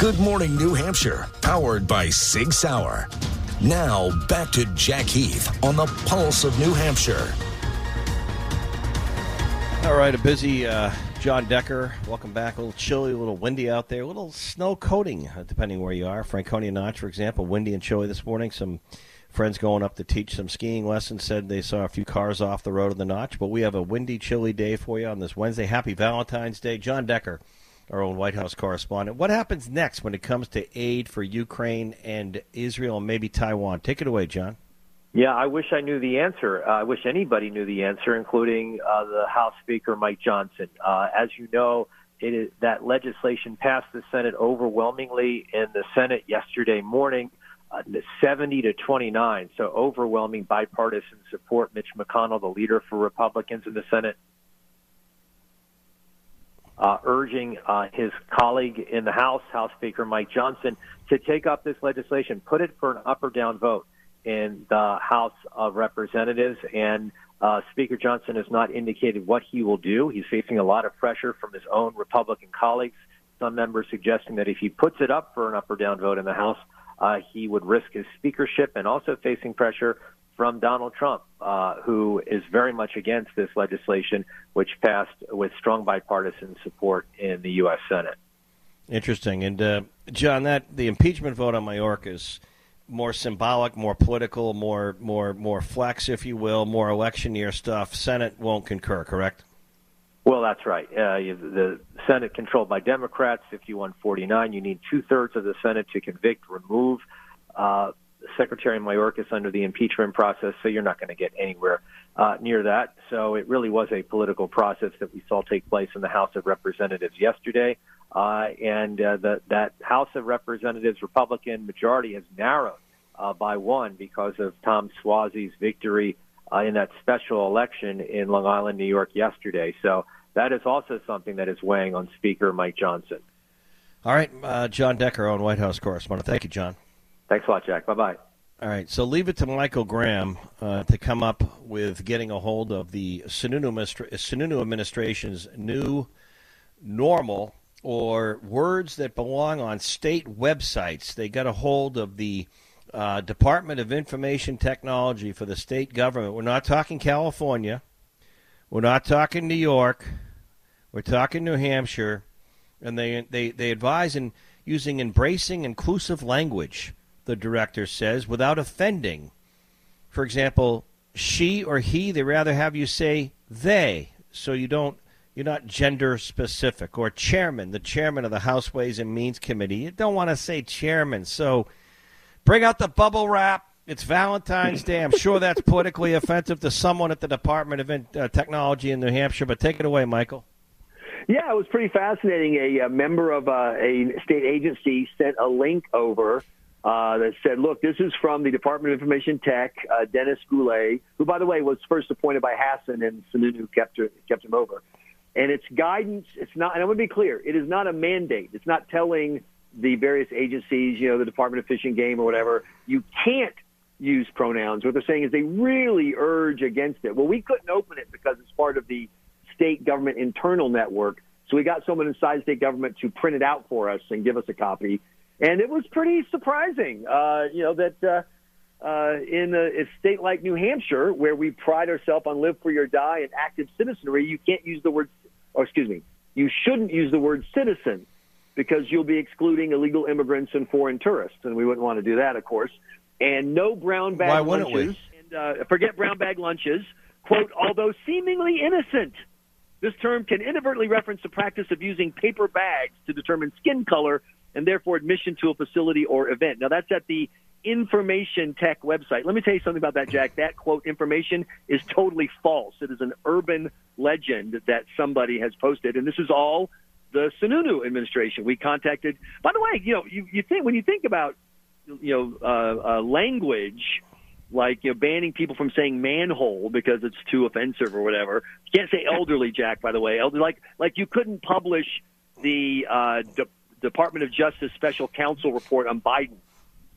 Good Morning New Hampshire, powered by Sig Sauer. Now, back to Jack Heath on the Pulse of New Hampshire. All right, a busy uh, Jon Decker. Welcome back. A little chilly, a little windy out there, a little snow coating, uh, depending where you are. Franconia Notch, for example, windy and chilly this morning. Some friends going up to teach some skiing lessons said they saw a few cars off the road of the Notch. But we have a windy, chilly day for you on this Wednesday. Happy Valentine's Day. Jon Decker, our own White House correspondent. What happens next when it comes to aid for Ukraine and Israel and maybe Taiwan? Take it away, Jon. Yeah, I wish I knew the answer. Uh, I wish anybody knew the answer, including uh, the House Speaker Mike Johnson. Uh, as you know, it is, that legislation passed the Senate overwhelmingly in the Senate yesterday morning, uh, 70 to 29. So overwhelming bipartisan support. Mitch McConnell, the leader for Republicans in the Senate, uh, urging uh, his colleague in the House, House Speaker Mike Johnson, to take up this legislation, put it for an up or down vote in the House of Representatives. And uh, Speaker Johnson has not indicated what he will do. He's facing a lot of pressure from his own Republican colleagues. Some members suggesting that if he puts it up for an up or down vote in the House, uh, he would risk his speakership and also facing pressure from Donald Trump, uh, who is very much against this legislation, which passed with strong bipartisan support in the U.S. Senate. Interesting. And, uh, Jon, that the impeachment vote on Mayorkas is more symbolic, more political, more more more flex, if you will, more election year stuff. Senate won't concur, correct? Well, that's right. Uh, the Senate controlled by Democrats, 51-49. You need two thirds of the Senate to convict, remove uh, Secretary Mayorkas under the impeachment process. So you're not going to get anywhere uh, near that. So it really was a political process that we saw take place in the House of Representatives yesterday. Uh, and uh, the, that House of Representatives Republican majority has narrowed uh, by one because of Tom Suozzi's victory uh, in that special election in Long Island, New York yesterday. So that is also something that is weighing on Speaker Mike Johnson. All right, uh, Jon Decker, on White House correspondent. Thank you, Jon. Thanks a lot, Jack. Bye bye. All right, so leave it to Michael Graham uh, to come up with getting a hold of the Sununu, Sununu administration's new normal or words that belong on state websites. They got a hold of the uh, Department of Information Technology for the state government. We're not talking California. We're not talking New York. We're talking New Hampshire. And they, they, they advise in using embracing inclusive language, the director says, without offending. For example, she or he, they rather have you say they, so you don't you're not gender specific. Or chairman, the chairman of the House Ways and Means Committee. You don't want to say chairman. So bring out the bubble wrap. It's Valentine's Day. I'm sure that's politically offensive to someone at the Department of uh, Technology in New Hampshire, but take it away, Michael. Yeah, it was pretty fascinating. A, a member of uh, a state agency sent a link over uh, that said, look, this is from the Department of Information Tech, uh, Dennis Goulet, who, by the way, was first appointed by Hassan and Sununu kept, kept him over and it's guidance. It's not, and I want to be clear, it is not a mandate. It's not telling the various agencies, you know, the Department of Fish and Game or whatever, you can't use pronouns. What they're saying is they really urge against it. Well, we couldn't open it because it's part of the state government internal network. So we got someone inside state government to print it out for us and give us a copy. And it was pretty surprising, uh, you know, that uh, uh, in a, a state like New Hampshire, where we pride ourselves on live free or die and active citizenry, you can't use the word or excuse me, you shouldn't use the word citizen because you'll be excluding illegal immigrants and foreign tourists, and we wouldn't want to do that, of course. And no brown bag Why lunches. And, uh, forget brown bag lunches. Quote, although seemingly innocent, this term can inadvertently reference the practice of using paper bags to determine skin color and therefore admission to a facility or event. Now, that's at the information tech website. Let me tell you something about that, Jack. That quote information is totally false. It is an urban legend that somebody has posted, and this is all the Sununu administration. We contacted. By the way, you know, you, you think when you think about you know uh, uh, language like you know banning people from saying manhole because it's too offensive or whatever. You can't say elderly, Jack. By the way, elderly like like you couldn't publish the uh, De- Department of Justice special counsel report on Biden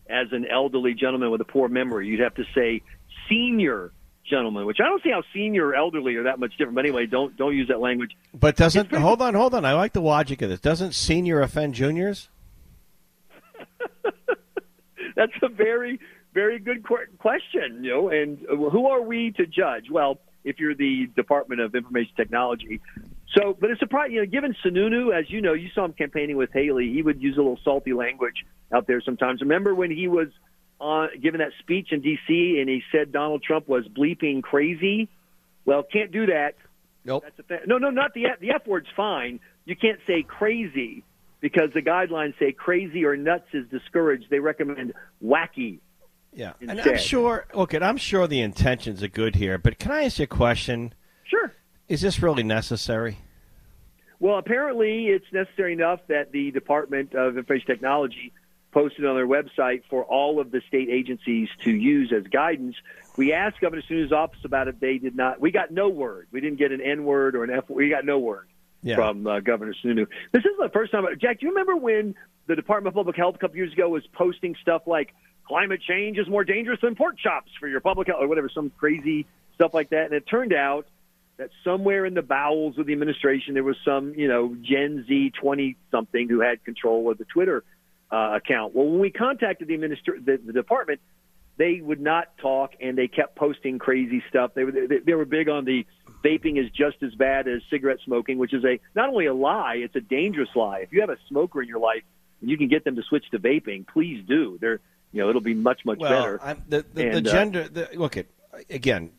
as an elderly gentleman with a poor memory. You'd have to say senior gentleman, which I don't see how senior or elderly are that much different. But anyway, don't don't use that language. But doesn't hold on, hold on. I like the logic of this. Doesn't senior offend juniors? that's a very, very good question. You know, and who are we to judge? Well, if you're the Department of Information Technology. So, but it's surprising, you know, given Sununu, as you know, you saw him campaigning with Haley, he would use a little salty language out there sometimes. Remember when he was on giving that speech in D.C. and he said Donald Trump was bleeping crazy? Well, can't do that. Nope. That's a fa- no, no, not the F, the F word's fine. You can't say crazy because the guidelines say crazy or nuts is discouraged. They recommend wacky. Yeah, instead. and I'm sure. Look, I'm sure the intentions are good here, but can I ask you a question? Is this really necessary? Well, apparently it's necessary enough that the Department of Information Technology posted on their website for all of the state agencies to use as guidance. We asked Governor Sununu's office about it. They did not. We got no word. We didn't get an N word or an F. We got no word Yeah. from uh, Governor Sununu. This is the first time. Jack, do you remember when the Department of Public Health a couple years ago was posting stuff like climate change is more dangerous than pork chops for your public health or whatever, some crazy stuff like that? And it turned out that somewhere in the bowels of the administration there was some, you know, Gen Z 20 something who had control of the Twitter uh, account. Well, when we contacted the, administr- the, the department, they would not talk and they kept posting crazy stuff. They were they, they were big on the vaping is just as bad as cigarette smoking, which is a not only a lie, it's a dangerous lie. If you have a smoker in your life and you can get them to switch to vaping, please do. They're you know it'll be much much well, better. I'm, the the, And, the uh, gender. The, look at again.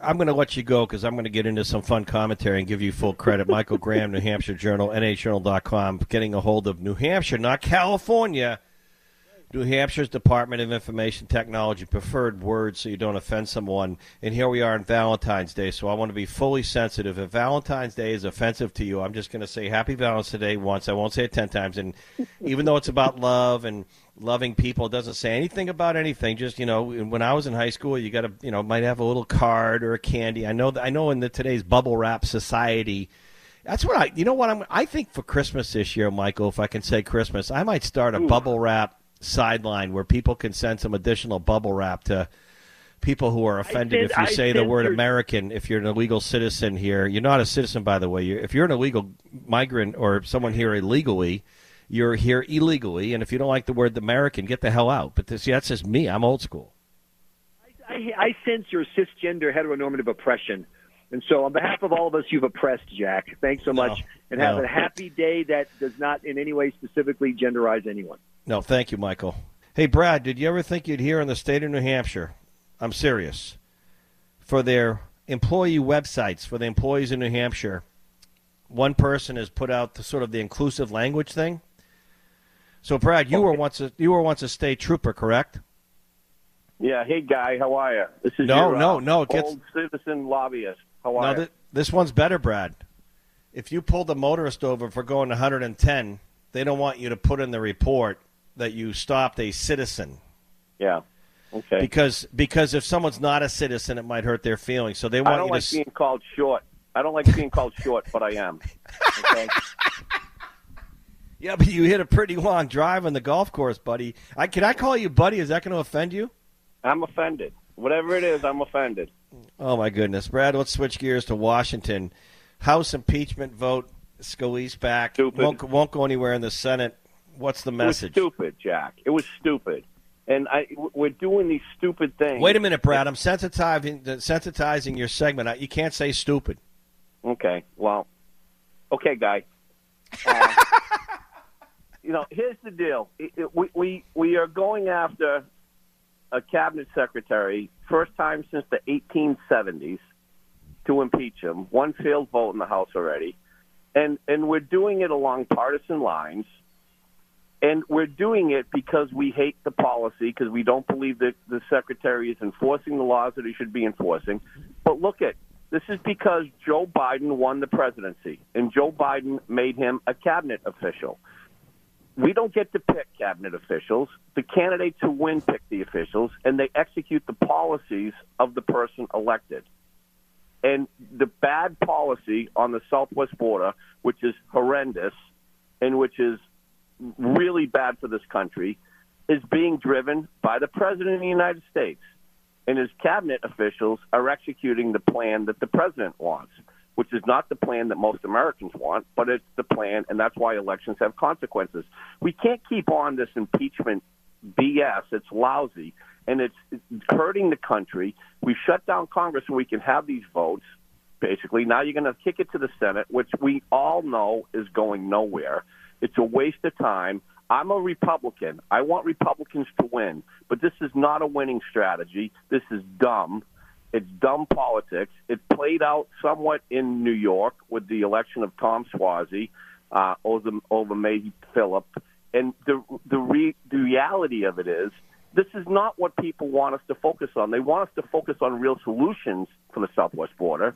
I'm going to let you go because I'm going to get into some fun commentary and give you full credit. Michael Graham, New Hampshire Journal, NHJournal.com, getting a hold of New Hampshire, not California. New Hampshire's Department of Information Technology preferred words so you don't offend someone. And here we are on Valentine's Day, so I want to be fully sensitive. If Valentine's Day is offensive to you, I'm just going to say Happy Valentine's Day once. I won't say it ten times. And even though it's about love and loving people, it doesn't say anything about anything. Just you know, when I was in high school, you got to you know might have a little card or a candy. I know that I know in the today's bubble wrap society. That's what I. You know what I'm. I think for Christmas this year, Michael, if I can say Christmas, I might start a bubble wrap sideline where people can send some additional bubble wrap to people who are offended sense- if you I say the word American. If you're an illegal citizen here, you're not a citizen, by the way. You're, if you're an illegal migrant or someone here illegally, you're here illegally. And if you don't like the word American, get the hell out. But this, see, that's just me. I'm old school. I, I sense your cisgender heteronormative oppression. And so, on behalf of all of us, you've oppressed, Jack. Thanks so much. And have no. a happy day that does not in any way specifically genderize anyone. No, thank you, Michael. Hey, Brad, did you ever think you'd hear in the state of New Hampshire? I'm serious. For their employee websites, for the employees in New Hampshire, one person has put out the sort of the inclusive language thing. So, Brad, you were once a you were once a state trooper, correct? Yeah. Hey, guy. How are you? This is No, your, no, uh, no, it gets- old citizen lobbyist. How are No, you? th- this one's better, Brad. If you pull a motorist over for going 110, they don't want you to put in the report that you stopped a citizen. yeah. Okay. Because because if someone's not a citizen, it might hurt their feelings. So they want. I don't like to. being called short. I don't like being called short, but I am. Okay. Yeah, but you hit a pretty long drive on the golf course, buddy. I can I call you buddy? Is that going to offend you? I'm offended. Whatever it is, I'm offended. Oh my goodness, Brad. Let's switch gears to Washington. House impeachment vote. Scalise back. Stupid. Won't, won't go anywhere in the Senate. What's the It was message? stupid, Jack. It was stupid. And I, we're doing these stupid things. Wait a minute, Brad. I'm sensitizing sensitizing your segment. You can't say stupid. Okay. Well, okay, guy. Uh, you know, here's the deal. It- it- we, we we are going after a cabinet secretary, first time since the 1870s, to impeach him. One failed vote in the House already, and and we're doing it along partisan lines. And we're doing it because we hate the policy, because we don't believe that the secretary is enforcing the laws that he should be enforcing. But look at this is because Joe Biden won the presidency, and Joe Biden made him a cabinet official. We don't get to pick cabinet officials. The candidates who win pick the officials, and they execute the policies of the person elected. And the bad policy on the southwest border, which is horrendous, and which is really bad for this country, is being driven by the president of the United States and his cabinet officials are executing the plan that the president wants, which is not the plan that most Americans want, but it's the plan, and that's why elections have consequences. We can't keep on this impeachment BS. It's lousy, and it's hurting the country. We shut down Congress, and we can have these votes. Basically, now you're going to kick it to the Senate, which we all know is going nowhere. It's a waste of time. I'm a Republican. I want Republicans to win, but this is not a winning strategy. This is dumb. It's dumb politics. It played out somewhat in New York with the election of Tom Suozzi uh, over, over Mazi Pilip. And the the, re, the reality of it is, this is not what people want us to focus on. They want us to focus on real solutions for the southwest border.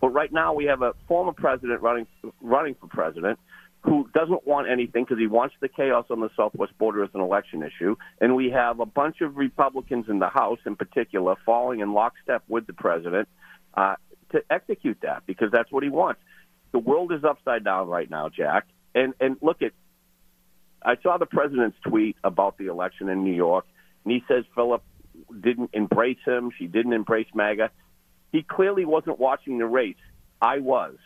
But right now, we have a former president running running for president who doesn't want anything because he wants the chaos on the southwest border as an election issue. And we have a bunch of Republicans in the House, in particular, falling in lockstep with the president uh, to execute that because that's what he wants. The world is upside down right now, Jack. And and look at, I saw the president's tweet about the election in New York, and he says Pilip didn't embrace him. She didn't embrace MAGA. He clearly wasn't watching the race. I was.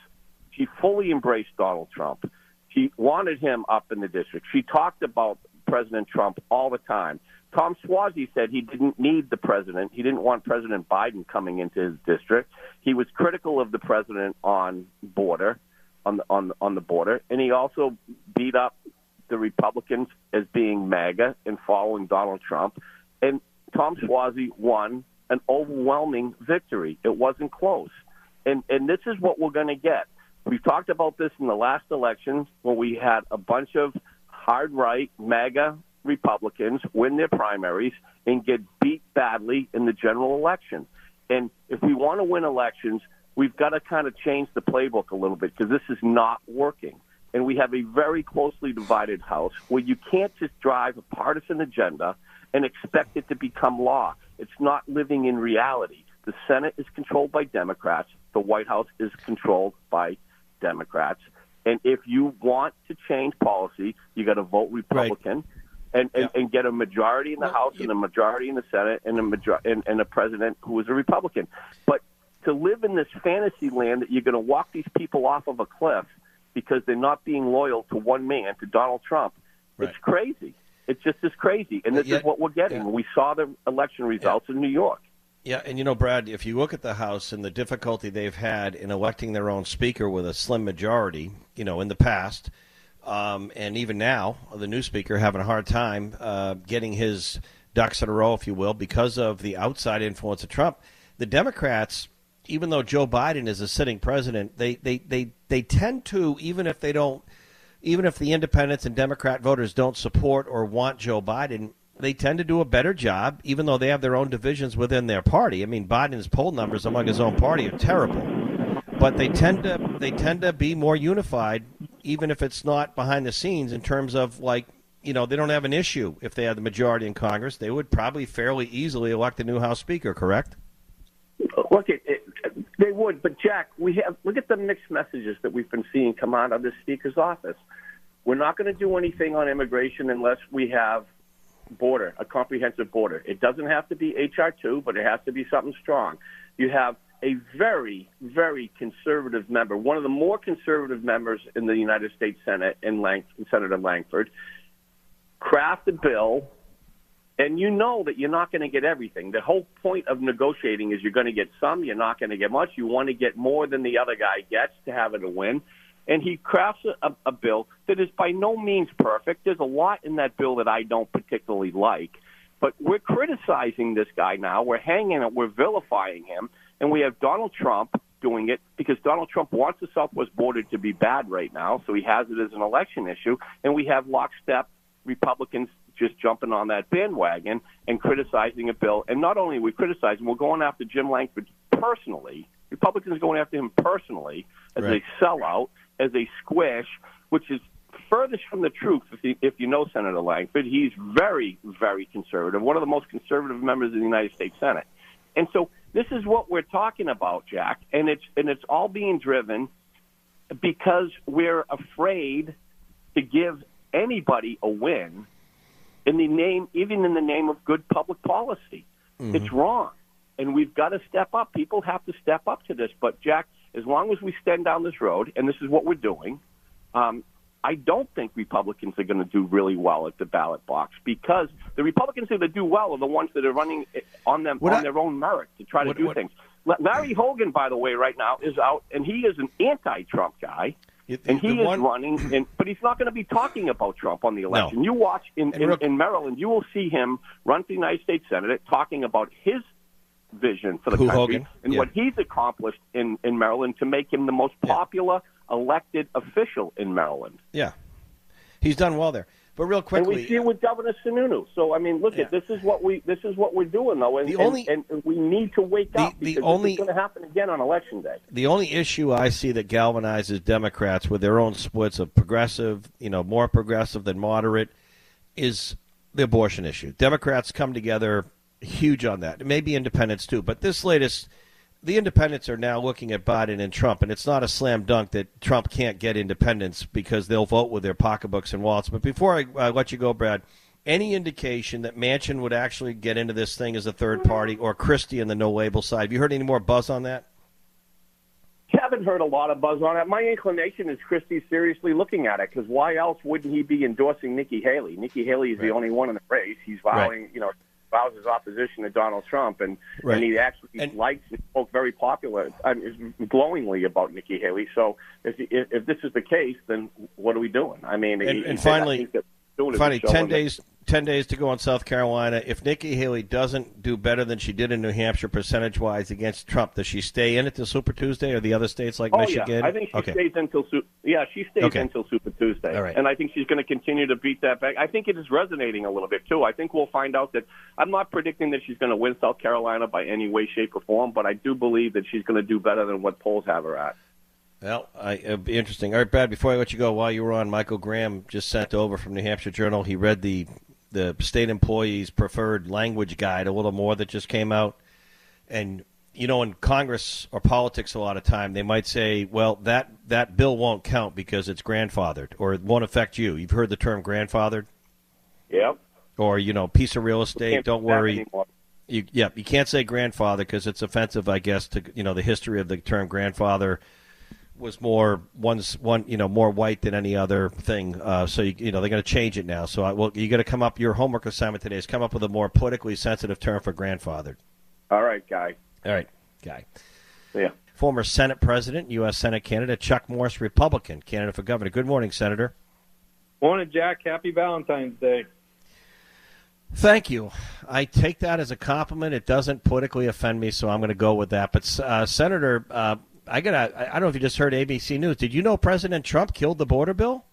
She fully embraced Donald Trump. She wanted him up in the district. She talked about President Trump all the time. Tom Suozzi said he didn't need the president. He didn't want President Biden coming into his district. He was critical of the president on border, on the on on the border, and he also beat up the Republicans as being MAGA and following Donald Trump. And Tom Suozzi won an overwhelming victory. It wasn't close. And and this is what we're going to get. We've talked about this in the last election when we had a bunch of hard right MAGA Republicans win their primaries and get beat badly in the general election. And if we want to win elections, we've got to kind of change the playbook a little bit because this is not working. And we have a very closely divided House where you can't just drive a partisan agenda and expect it to become law. It's not living in reality. The Senate is controlled by Democrats. The White House is controlled by Democrats. And if you want to change policy, you got to vote Republican. Right. And, and, yeah. and, get a majority in the well, House and a majority in the Senate and a major- and, and a president who is a Republican. But to live in this fantasy land that you're going to walk these people off of a cliff because they're not being loyal to one man, to Donald Trump, right. it's crazy. It's just as crazy. And this is what we're getting. We saw the election results in New York. Yeah, and you know, Brad, if you look at the House and the difficulty they've had in electing their own speaker with a slim majority, you know, in the past, um, and even now, the new speaker having a hard time uh, getting his ducks in a row, if you will, because of the outside influence of Trump. The Democrats, even though Joe Biden is a sitting president, they, they, they, they tend to, even if they don't, even if the independents and Democrat voters don't support or want Joe Biden, they tend to do a better job, even though they have their own divisions within their party. I mean, Biden's poll numbers among his own party are terrible, but they tend to they tend to be more unified, even if it's not behind the scenes in terms of like you know they don't have an issue if they have the majority in Congress. They would probably fairly easily elect a new House Speaker. Correct? Look, it, it, they would, but Jack, we have look at the mixed messages that we've been seeing come out of the Speaker's office. We're not going to do anything on immigration unless we have border, a comprehensive border. It doesn't have to be HR2, but it has to be something strong. You have a very, very conservative member, one of the more conservative members in the United States Senate, in Lang- Senator Lankford, craft a bill, and you know that you're not going to get everything. The whole point of negotiating is you're going to get some, you're not going to get much. You want to get more than the other guy gets to have it a win and he crafts a, a bill that is by no means perfect. There's a lot in that bill that I don't particularly like, but we're criticizing this guy now. We're hanging it. We're vilifying him, and we have Donald Trump doing it because Donald Trump wants the Southwest border to be bad right now, so he has it as an election issue, and we have lockstep Republicans just jumping on that bandwagon and criticizing a bill. And not only are we criticizing, we're going after Jim Lankford personally. Republicans are going after him personally as right. a sellout as a squish, which is furthest from the truth if you, if you know Senator Lankford. He's very, very conservative, one of the most conservative members of the United States Senate. And so this is what we're talking about, Jack, and it's and it's all being driven because we're afraid to give anybody a win in the name, even in the name of good public policy. Mm-hmm. It's wrong, and we've got to step up. People have to step up to this. But Jack, as long as we stand down this road, and this is what we're doing, um, I don't think Republicans are going to do really well at the ballot box because the Republicans that do well are the ones that are running on them What on I- their own merit to try to What- do what- things. Larry Hogan, by the way, right now is out, and he is an anti-Trump guy. It- And he is one- running, and, but he's not going to be talking about Trump on the election. You watch in, in, in Maryland, you will see him run for the United States Senate talking about his vision for the Who, country Hogan? and Yeah. what he's accomplished in, in Maryland to make him the most popular elected official in Maryland. Yeah, he's done well there. But real And quickly, we see it with Governor Sununu. So I mean, look Yeah. at this is what we this is what we're doing though, and The only- and, we need to wake The- up the only- going to happen again on election day. the only issue I see that galvanizes Democrats with their own splits of progressive, you know, more progressive than moderate, is the abortion issue. Democrats come together huge on that. Maybe independents too, but this latest, the independents are now looking at Biden and Trump, and it's not a slam dunk that Trump can't get independents because they'll vote with their pocketbooks and wallets. But before I uh, let you go, Brad. Any indication that Manchin would actually get into this thing as a third party, or Christie in the no label side? Have you heard any more buzz on that? haven't heard a lot of buzz on it. My inclination is Christie's seriously looking at it because why else wouldn't he be endorsing Nikki Haley? Nikki Haley is Right. the only one in the race. He's vowing, you know, vows his opposition to Donald Trump, and Right. and he actually And- likes and spoke very popular, I mean, glowingly about Nikki Haley. So if, if if this is the case, then what are we doing? I mean, And- he- and said, I finally- think that doing Funny, ten that- days. Ten days to go on South Carolina. If Nikki Haley doesn't do better than she did in New Hampshire percentage-wise against Trump, does she stay in it till Super Tuesday, or the other states like Oh Michigan? yeah, I think she okay. stays until yeah she stays Okay. until Super Tuesday, All right. and I think she's going to continue to beat that back. I think it is resonating a little bit too. I think we'll find out that I'm not predicting that she's going to win South Carolina by any way, shape, or form, but I do believe that she's going to do better than what polls have her at. Well, I, it'd be interesting. All right, Brad. Before I let you go, while you were on, Michael Graham just sent over from New Hampshire Journal. He read the the state employees preferred language guide a little more that just came out, and you know, in Congress or politics, a lot of time they might say, "Well, that that bill won't count because it's grandfathered, or it won't affect you." You've heard the term grandfathered, Yep. or you know, piece of real estate. Don't worry, you, yeah, you can't say grandfather because it's offensive, I guess. To you know, the history of the term grandfather was more one's one, you know, more white than any other thing. Uh, so you, you know, they're going to change it now. So I, well, you got to come up. Your homework assignment today is come up with a more politically sensitive term for grandfathered. All right, guy. All right, guy. Yeah. Former Senate President, U.S. Senate candidate Chuck Morse, Republican candidate for governor. Good morning, Senator. Morning, Jack. Happy Valentine's Day. Thank you. I take that as a compliment. It doesn't politically offend me, so I'm going to go with that. But uh, Senator, uh, I got I don't know if you just heard ABC News. Did you know President Trump killed the border bill?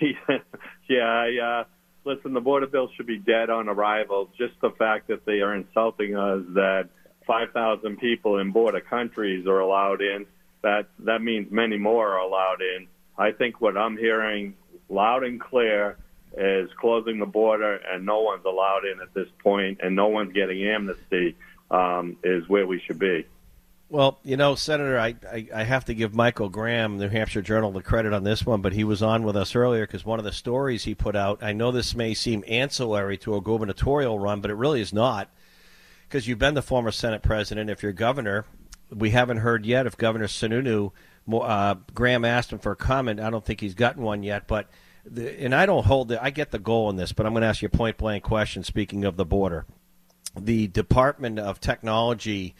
yeah, I, uh, listen, the border bill should be dead on arrival. Just the fact that they are insulting us that 5,000 people in border countries are allowed in, that, that means many more are allowed in. I think what I'm hearing loud and clear is closing the border and no one's allowed in at this point and no one's getting amnesty um, is where we should be. Well, you know, Senator, I, I, I have to give Michael Graham, New Hampshire Journal, the credit on this one, but he was on with us earlier because one of the stories he put out, I know this may seem ancillary to a gubernatorial run, but it really is not because you've been the former Senate president. If you're governor, we haven't heard yet if Governor Sununu, uh, Graham asked him for a comment. I don't think he's gotten one yet, but the, and I don't hold the, I get the goal in this, but I'm going to ask you a point blank question. Speaking of the border, the Department of Technology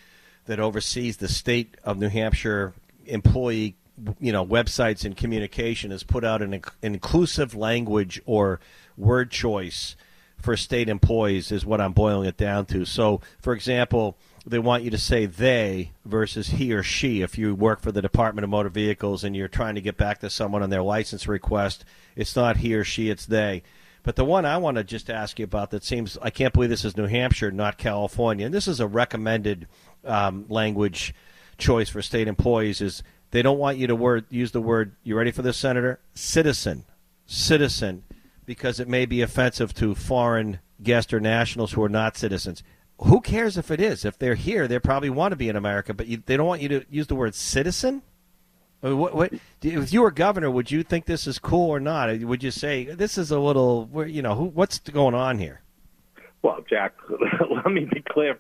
that oversees the state of New Hampshire employee, you know, websites and communication has put out an, inclusive language or word choice for state employees is what I'm boiling it down to. So, for example, they want you to say they versus he or she if you work for the Department of Motor Vehicles and you're trying to get back to someone on their license request. It's not he or she, it's they. But the one I want to just ask you about that seems I can't believe this is New Hampshire, not California. And this is a recommended um, language choice for state employees is they don't want you to word use the word you ready for this senator? Citizen. Citizen. Because it may be offensive to foreign guests or nationals who are not citizens. Who cares if it is? If they're here they probably want to be in america but you, they don't want you to use the word citizen? I mean, what, what, if you were governor, would you think this is cool or not? Would you say this is a little, you know, who, what's going on here? Well, Jack, let me be clear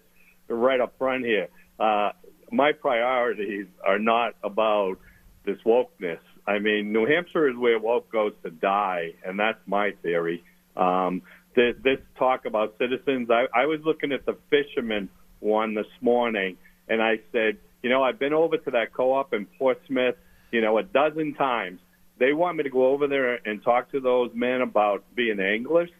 right up front here. Uh, my priorities are not about this wokeness. I mean, New Hampshire is where woke goes to die, and that's my theory. Um, this, this talk about citizens, I, I was looking at the fisherman one this morning, and I said, you know, I've been over to that co-op in Portsmouth, you know, a dozen times. They want me to go over there and talk to those men about being anglers.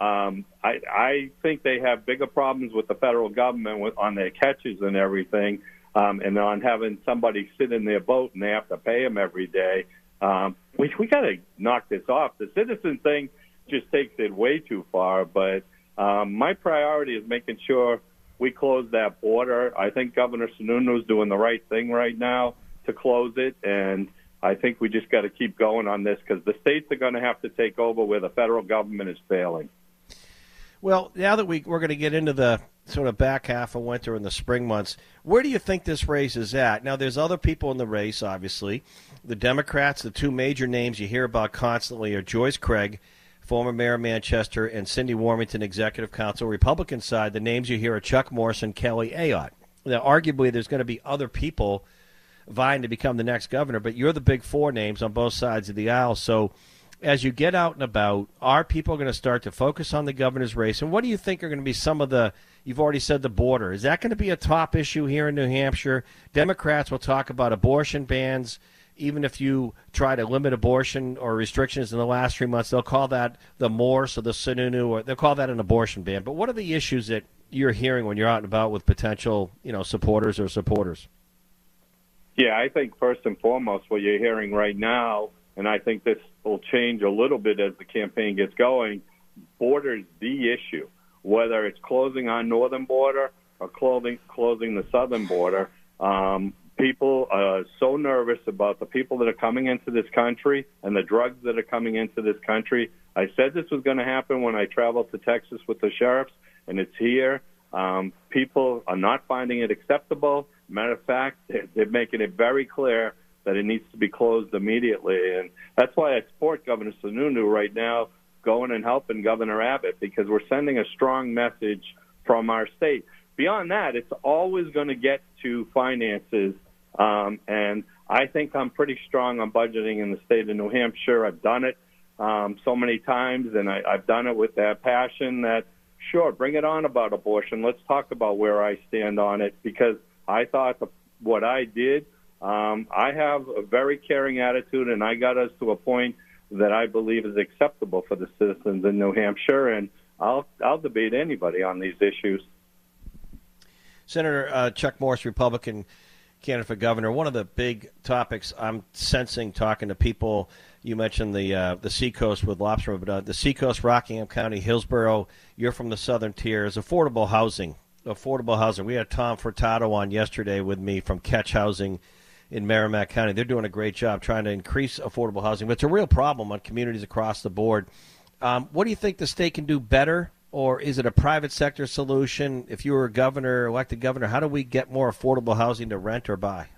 Um, I, I think they have bigger problems with the federal government with, on their catches and everything, um, and on having somebody sit in their boat and they have to pay them every day. Um, we we got to knock this off. The citizen thing just takes it way too far. But um, my priority is making sure we close that border. I think Governor Sununu is doing the right thing right now to close it, and I think we just got to keep going on this because the states are going to have to take over where the federal government is failing. Well, now that we, we're going to get into the sort of back half of winter and the spring months, where do you think this race is at? Now, there's other people in the race, obviously. The Democrats, the two major names you hear about constantly are Joyce Craig former mayor of Manchester, and Cinde Warmington, executive council. Republican side, the names you hear are Chuck Morse and Kelly Ayotte. Now, arguably, there's going to be other people vying to become the next governor, but you're the big four names on both sides of the aisle. So, as you get out and about, are people going to start to focus on the governor's race? And what do you think are going to be some of the, you've already said the border, is that going to be a top issue here in New Hampshire? Democrats will talk about abortion bans even if you try to limit abortion or restrictions in the last three months, they'll call that the Morse or the Sununu, or they'll call that an abortion ban. But what are the issues that you're hearing when you're out and about with potential, you know, supporters or supporters? Yeah, I think first and foremost, what you're hearing right now, and I think this will change a little bit as the campaign gets going. Borders the issue, whether it's closing our northern border or closing closing the southern border. Um, people are so nervous about the people that are coming into this country and the drugs that are coming into this country. I said this was going to happen when I traveled to Texas with the sheriffs, and it's here. Um, people are not finding it acceptable. Matter of fact, they're making it very clear that it needs to be closed immediately. And that's why I support Governor Sununu right now going and helping Governor Abbott because we're sending a strong message from our state. Beyond that, it's always going to get to finances um, and I think I'm pretty strong on budgeting in the state of New Hampshire. I've done it um, so many times, and I, I've done it with that passion that, sure, bring it on about abortion. Let's talk about where I stand on it because I thought the, what I did, um, I have a very caring attitude, and I got us to a point that I believe is acceptable for the citizens in New Hampshire, and I'll I'll debate anybody on these issues. Senator uh, Chuck Morse, Republican candidate for governor. One of the big topics I'm sensing talking to people. You mentioned the uh, the seacoast with lobster, but uh, the seacoast, Rockingham County, Hillsborough. You're from the southern tier. Is affordable housing. Affordable housing. We had Tom Furtado on yesterday with me from Catch Housing in Merrimack County. They're doing a great job trying to increase affordable housing, but it's a real problem on communities across the board. Um, what do you think the state can do better or is it a private sector solution? If you were a governor, elected governor, how do we get more affordable housing to rent or buy?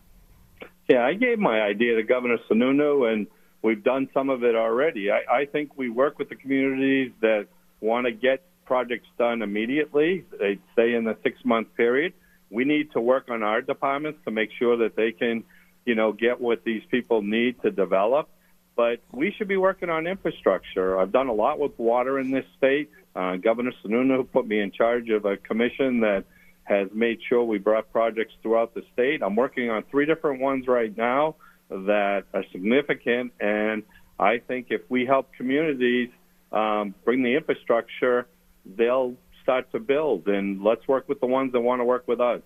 Yeah, I gave my idea to Governor Sununu, and we've done some of it already. I, I think we work with the communities that want to get projects done immediately. They stay in the six month period. We need to work on our departments to make sure that they can, you know, get what these people need to develop. But we should be working on infrastructure. I've done a lot with water in this state. Uh, Governor Sununu put me in charge of a commission that has made sure we brought projects throughout the state. I'm working on three different ones right now that are significant, and I think if we help communities um, bring the infrastructure, they'll start to build. And let's work with the ones that want to work with us.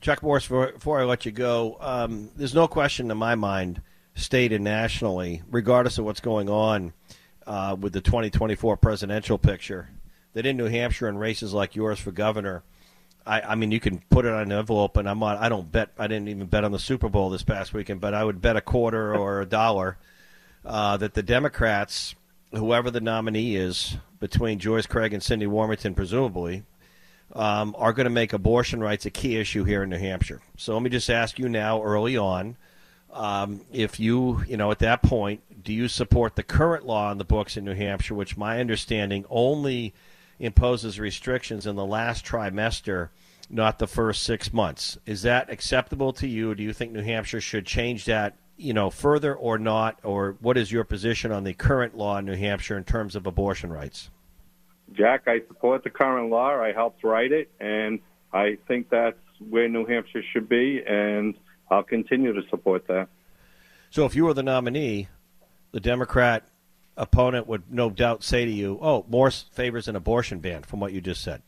Chuck Morse, before I let you go, um, there's no question in my mind, state and nationally, regardless of what's going on uh, with the 2024 presidential picture that in New Hampshire and races like yours for governor, I, I mean, you can put it on an envelope, and I'm on. I don't bet. I didn't even bet on the Super Bowl this past weekend, but I would bet a quarter or a dollar uh, that the Democrats, whoever the nominee is, between Joyce Craig and Cinde Warmington, presumably, um, are going to make abortion rights a key issue here in New Hampshire. So let me just ask you now, early on, um, if you, you know, at that point, do you support the current law on the books in New Hampshire, which my understanding only imposes restrictions in the last trimester, not the first six months? Is that acceptable to you? do you think New Hampshire should change that you know, further or not, or what is your position on the current law in New Hampshire in terms of abortion rights? Jack, I support the current law. I helped write it, and I think that's where New Hampshire should be, and I'll continue to support that. So if you were the nominee, the Democrat opponent would no doubt say to you, "Oh, Morse favors an abortion ban," from what you just said.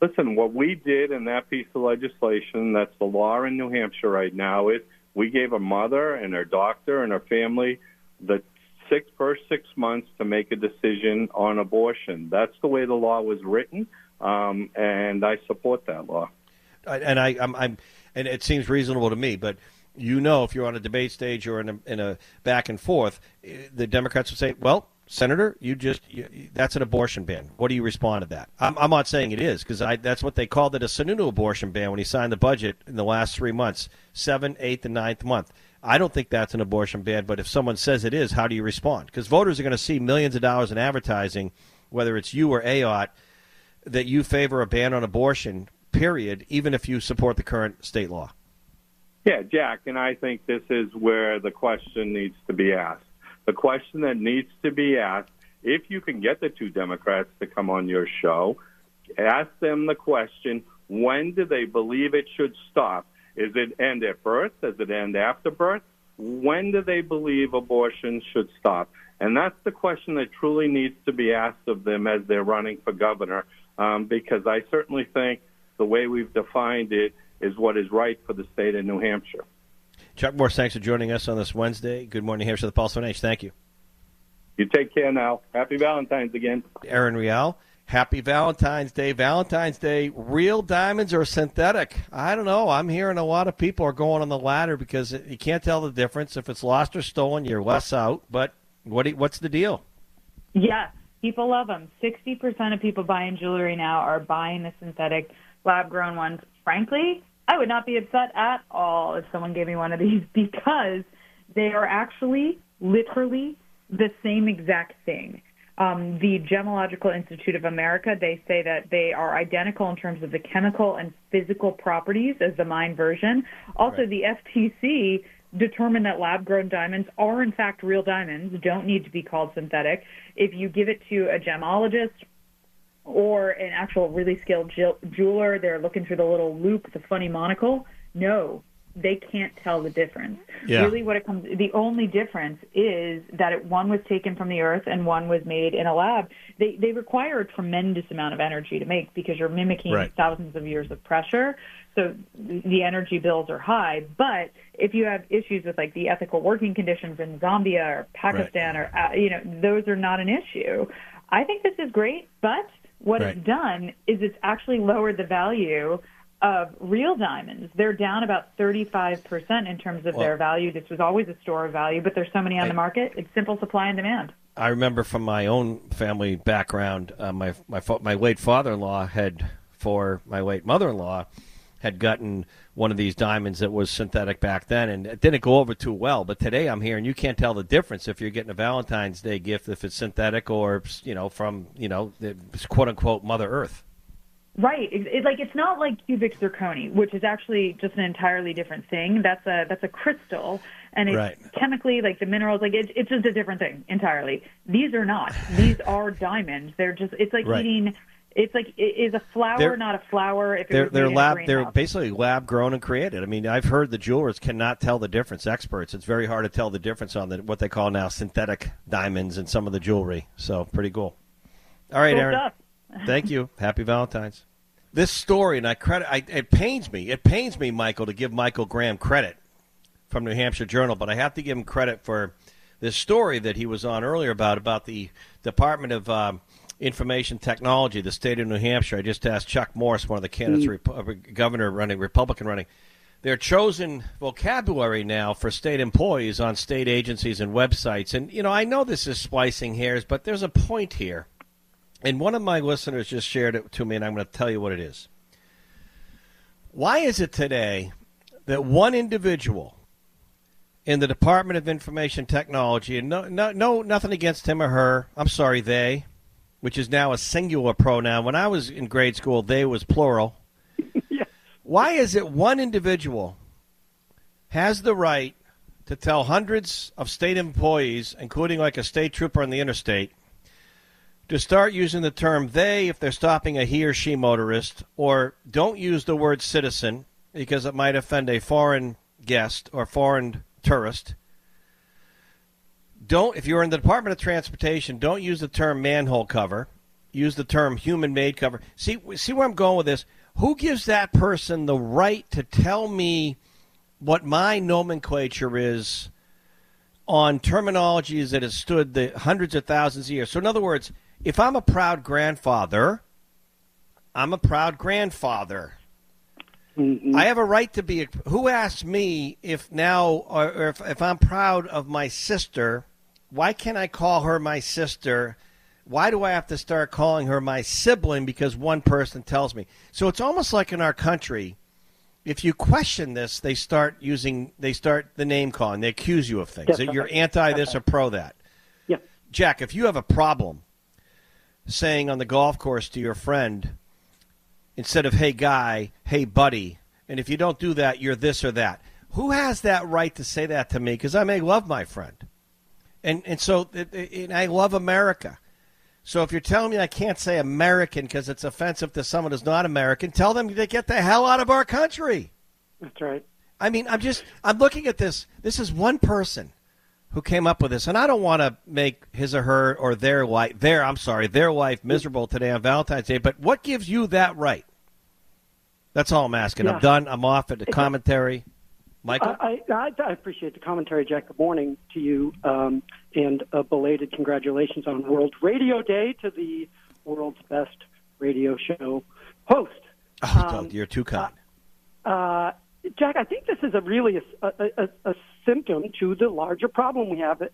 Listen, what we did in that piece of legislation, that's the law in New Hampshire right now, is we gave a mother and her doctor and her family the six first six months to make a decision on abortion. That's the way the law was written, um, and I support that law. And I, I'm, I'm, and it seems reasonable to me, but you know, if you're on a debate stage or in a, in a back and forth, the Democrats would say, "Well, Senator, you just that's an abortion ban. What do you respond to that?" I'm, I'm not saying it is because I. that's what they called it a Sununu abortion ban when he signed the budget in the last three months, seventh, eighth, and ninth month. I don't think that's an abortion ban, but if someone says it is, how do you respond? Because voters are going to see millions of dollars in advertising, whether it's you or Ayotte, that you favor a ban on abortion, period, even if you support the current state law. Yeah, Jack, and I think this is where the question needs to be asked. The question that needs to be asked, if you can get the two Democrats to come on your show, ask them the question when do they believe it should stop? Is it end at birth? Does it end after birth? When do they believe abortion should stop? And that's the question that truly needs to be asked of them as they're running for governor, um, because I certainly think the way we've defined it is what is right for the state of New Hampshire. Chuck Morse, thanks for joining us on this Wednesday. Good morning, New Hampshire, the Pulse of H. Thank you. You take care now. Happy Valentine's again. Erin Real. Happy Valentine's Day. Valentine's Day, real diamonds or synthetic? I don't know. I'm hearing a lot of people are going on the latter because you can't tell the difference. If it's lost or stolen, you're less out. But what what's the deal? Yes, people love them. 60% of people buying jewelry now are buying the synthetic lab grown ones. Frankly, I would not be upset at all if someone gave me one of these because they are actually literally the same exact thing um, the Gemological Institute of America, they say that they are identical in terms of the chemical and physical properties as the mine version. Also, right. the FTC determined that lab grown diamonds are in fact real diamonds, don't need to be called synthetic. If you give it to a gemologist or an actual really skilled jeweler, they're looking through the little loupe, the funny monocle. No, they can't tell the difference. Yeah. Really, what it comes the only difference is that it, one was taken from the earth and one was made in a lab. They they require a tremendous amount of energy to make because you're mimicking right. thousands of years of pressure. So the energy bills are high. But if you have issues with like the ethical working conditions in Zambia or Pakistan right. or uh, you know those are not an issue. I think this is great, but what right. it's done is it's actually lowered the value of real diamonds. They're down about 35% in terms of well, their value. This was always a store of value, but there's so many on I, the market. It's simple supply and demand. I remember from my own family background, uh, my my my late father-in-law had for my late mother-in-law had gotten one of these diamonds that was synthetic back then, and it didn't go over too well. But today, I'm here, and you can't tell the difference if you're getting a Valentine's Day gift if it's synthetic or you know from you know the quote unquote Mother Earth. Right. It, it, like it's not like cubic zirconia, which is actually just an entirely different thing. That's a that's a crystal, and it's right. chemically like the minerals. Like it, it's just a different thing entirely. These are not. These are diamonds. They're just. It's like right. eating. It's like is a flower they're, not a flower? If they're they're lab they're basically lab grown and created. I mean, I've heard the jewelers cannot tell the difference. Experts, it's very hard to tell the difference on the what they call now synthetic diamonds and some of the jewelry. So pretty cool. All right, cool Erin. Stuff. Thank you. Happy Valentine's this story, and I credit. I, it pains me. It pains me, Michael, to give Michael Graham credit from New Hampshire Journal, but I have to give him credit for this story that he was on earlier about about the Department of um, Information Technology, the state of New Hampshire. I just asked Chuck Morse, one of the candidates, mm. Rep- governor running, Republican running. Their chosen vocabulary now for state employees on state agencies and websites. And, you know, I know this is splicing hairs, but there's a point here. And one of my listeners just shared it to me, and I'm going to tell you what it is. Why is it today that one individual in the Department of Information Technology, and no, no, no, nothing against him or her, I'm sorry, they, which is now a singular pronoun. When I was in grade school, they was plural. yes. Why is it one individual has the right to tell hundreds of state employees, including like a state trooper on the interstate, to start using the term they if they're stopping a he or she motorist, or don't use the word citizen because it might offend a foreign guest or foreign tourist. Don't, if you're in the Department of Transportation, don't use the term manhole cover. Use the term human made cover. See, see where I'm going with this? Who gives that person the right to tell me what my nomenclature is on terminologies that has stood the hundreds of thousands of years? So, in other words, if I'm a proud grandfather, I'm a proud grandfather. Mm-hmm. I have a right to be. A, who asked me if now, or, if, if I'm proud of my sister, why can't I call her my sister? Why do I have to start calling her my sibling because one person tells me? So it's almost like in our country, if you question this, they start using, they start the name calling. They accuse you of things. That you're anti this or pro that. Yeah. Jack, if you have a problem saying on the golf course to your friend, instead of hey guy, hey buddy. And if you don't do that, you're this or that. Who has that right to say that to me? Because I may love my friend. And, and so and I love America. So if you're telling me I can't say American because it's offensive to someone who's not American, tell them to get the hell out of our country. That's right. I mean, I'm just I'm looking at this. This is one person who came up with this, and I don't want to make his or her or their wife, their I'm sorry their wife miserable today on Valentine's Day. But what gives you that right? That's all I'm asking. Yeah. I'm done. I'm off at the commentary. Michael, I, I, I, appreciate the commentary, Jack. Good morning to you, um, and a belated congratulations on World Radio Day to the world's best radio show host. Oh, um, you're too kind. Uh, uh, Jack, I think this is a really a, a, a, symptom to the larger problem we have eh,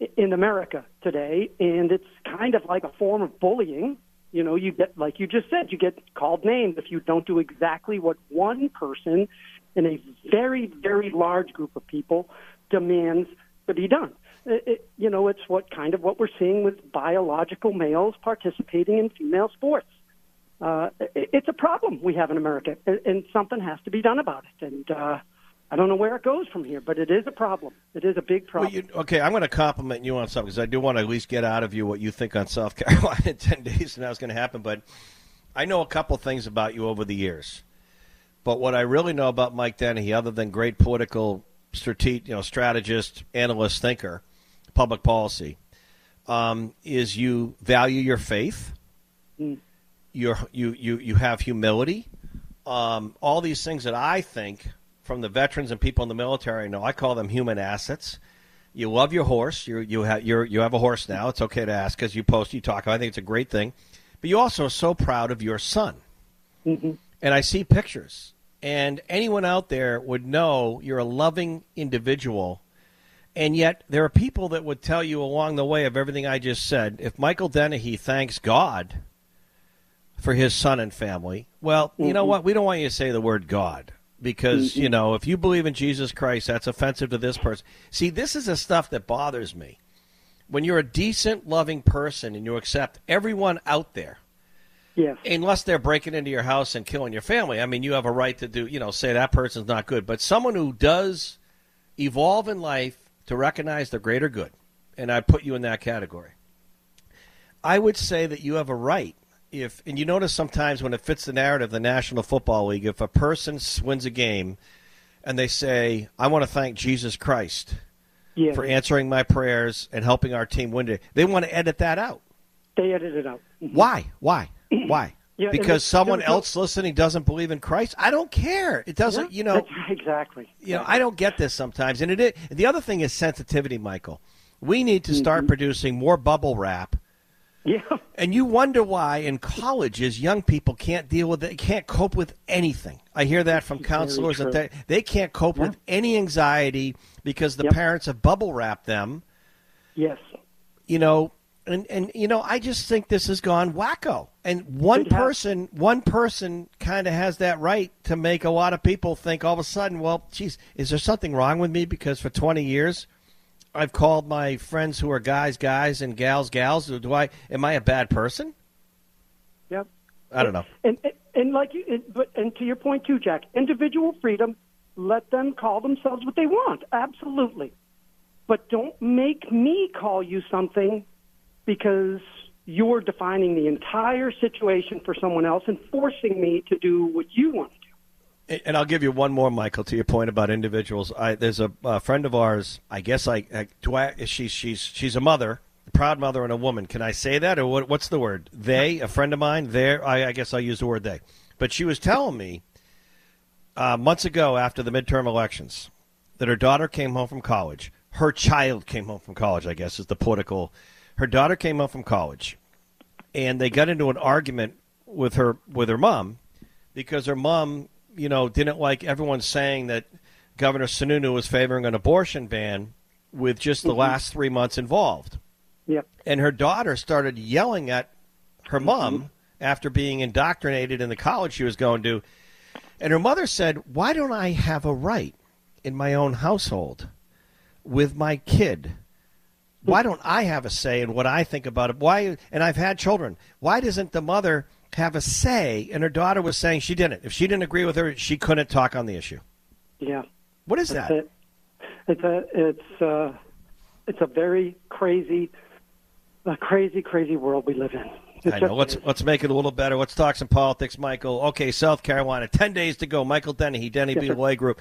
eh, in America today, and it's kind of like a form of bullying. You know, you get like you just said, you get called names if you don't do exactly what one person in a very, very large group of people demands to be done. It, it, you know, it's what kind of what we're seeing with biological males participating in female sports uh, it, it's a problem we have in America, and, and something has to be done about it. And uh, I don't know where it goes from here, but it is a problem. It is a big problem. Well, you, okay, I'm going to compliment you on something because I do want to at least get out of you what you think on South Carolina in 10 days and that's going to happen. But I know a couple things about you over the years. But what I really know about Mike Dennehy, other than great political strate- you know, strategist, analyst, thinker, public policy, um, is you value your faith. Mm you you you you have humility. Um, all these things that I think from the veterans and people in the military know. I call them human assets. You love your horse. You you have you you have a horse now. It's okay to ask because you post, you talk. I think it's a great thing. But you also are so proud of your son. Mm-hmm. And I see pictures. And anyone out there would know you're a loving individual. And yet, there are people that would tell you along the way of everything I just said. If Michael Dennehy thanks God for his son and family. Well, you know mm-hmm. what? We don't want you to say the word God because, mm-hmm. you know, if you believe in Jesus Christ, that's offensive to this person. See, this is the stuff that bothers me. When you're a decent, loving person and you accept everyone out there, yeah. Unless they're breaking into your house and killing your family. I mean, you have a right to do, you know, say that person's not good. But someone who does evolve in life to recognize the greater good, and I put you in that category, I would say that you have a right if and you notice sometimes when it fits the narrative, of the National Football League, if a person wins a game and they say, "I want to thank Jesus Christ yeah. for answering my prayers and helping our team win it," they want to edit that out. They edit it out. Mm-hmm. Why? Why? Why? Yeah, because someone else listening doesn't believe in Christ. I don't care. It doesn't. Yeah, you know exactly. You know, I don't get this sometimes, and it. Is, the other thing is sensitivity, Michael. We need to start mm-hmm. producing more bubble wrap yeah. And you wonder why in colleges young people can't deal with it, can't cope with anything. I hear that from counselors that they, they can't cope yeah. with any anxiety because the yep. parents have bubble wrapped them. Yes. You know, and and you know, I just think this has gone wacko. And one person, one person kind of has that right to make a lot of people think all of a sudden, well, geez, is there something wrong with me because for 20 years I've called my friends who are guys guys and gals gals. Do I am I a bad person? Yep. I don't know. And and, and like you, but and to your point too, Jack, individual freedom let them call themselves what they want. Absolutely. But don't make me call you something because you're defining the entire situation for someone else and forcing me to do what you want. And I'll give you one more, Michael, to your point about individuals. I, there's a, a friend of ours. I guess I, I do. I she's she's she's a mother, a proud mother, and a woman. Can I say that, or what, what's the word? They, a friend of mine. There, I, I guess I'll use the word they. But she was telling me uh, months ago after the midterm elections that her daughter came home from college. Her child came home from college. I guess is the political her daughter came home from college, and they got into an argument with her with her mom because her mom, you know, didn't like everyone saying that Governor Sununu was favoring an abortion ban with just the mm-hmm. last three months involved. Yep. And her daughter started yelling at her mom mm-hmm. after being indoctrinated in the college she was going to. And her mother said, Why don't I have a right in my own household with my kid why don't I have a say in what I think about it? Why? And I've had children. Why doesn't the mother have a say? And her daughter was saying she didn't. If she didn't agree with her, she couldn't talk on the issue. Yeah. What is That's that? It. It's a it's a, it's a very crazy, a crazy crazy world we live in. It I know. Let's is. let's make it a little better. Let's talk some politics, Michael. Okay, South Carolina, ten days to go. Michael Dennehy, Denny yes, B. Group.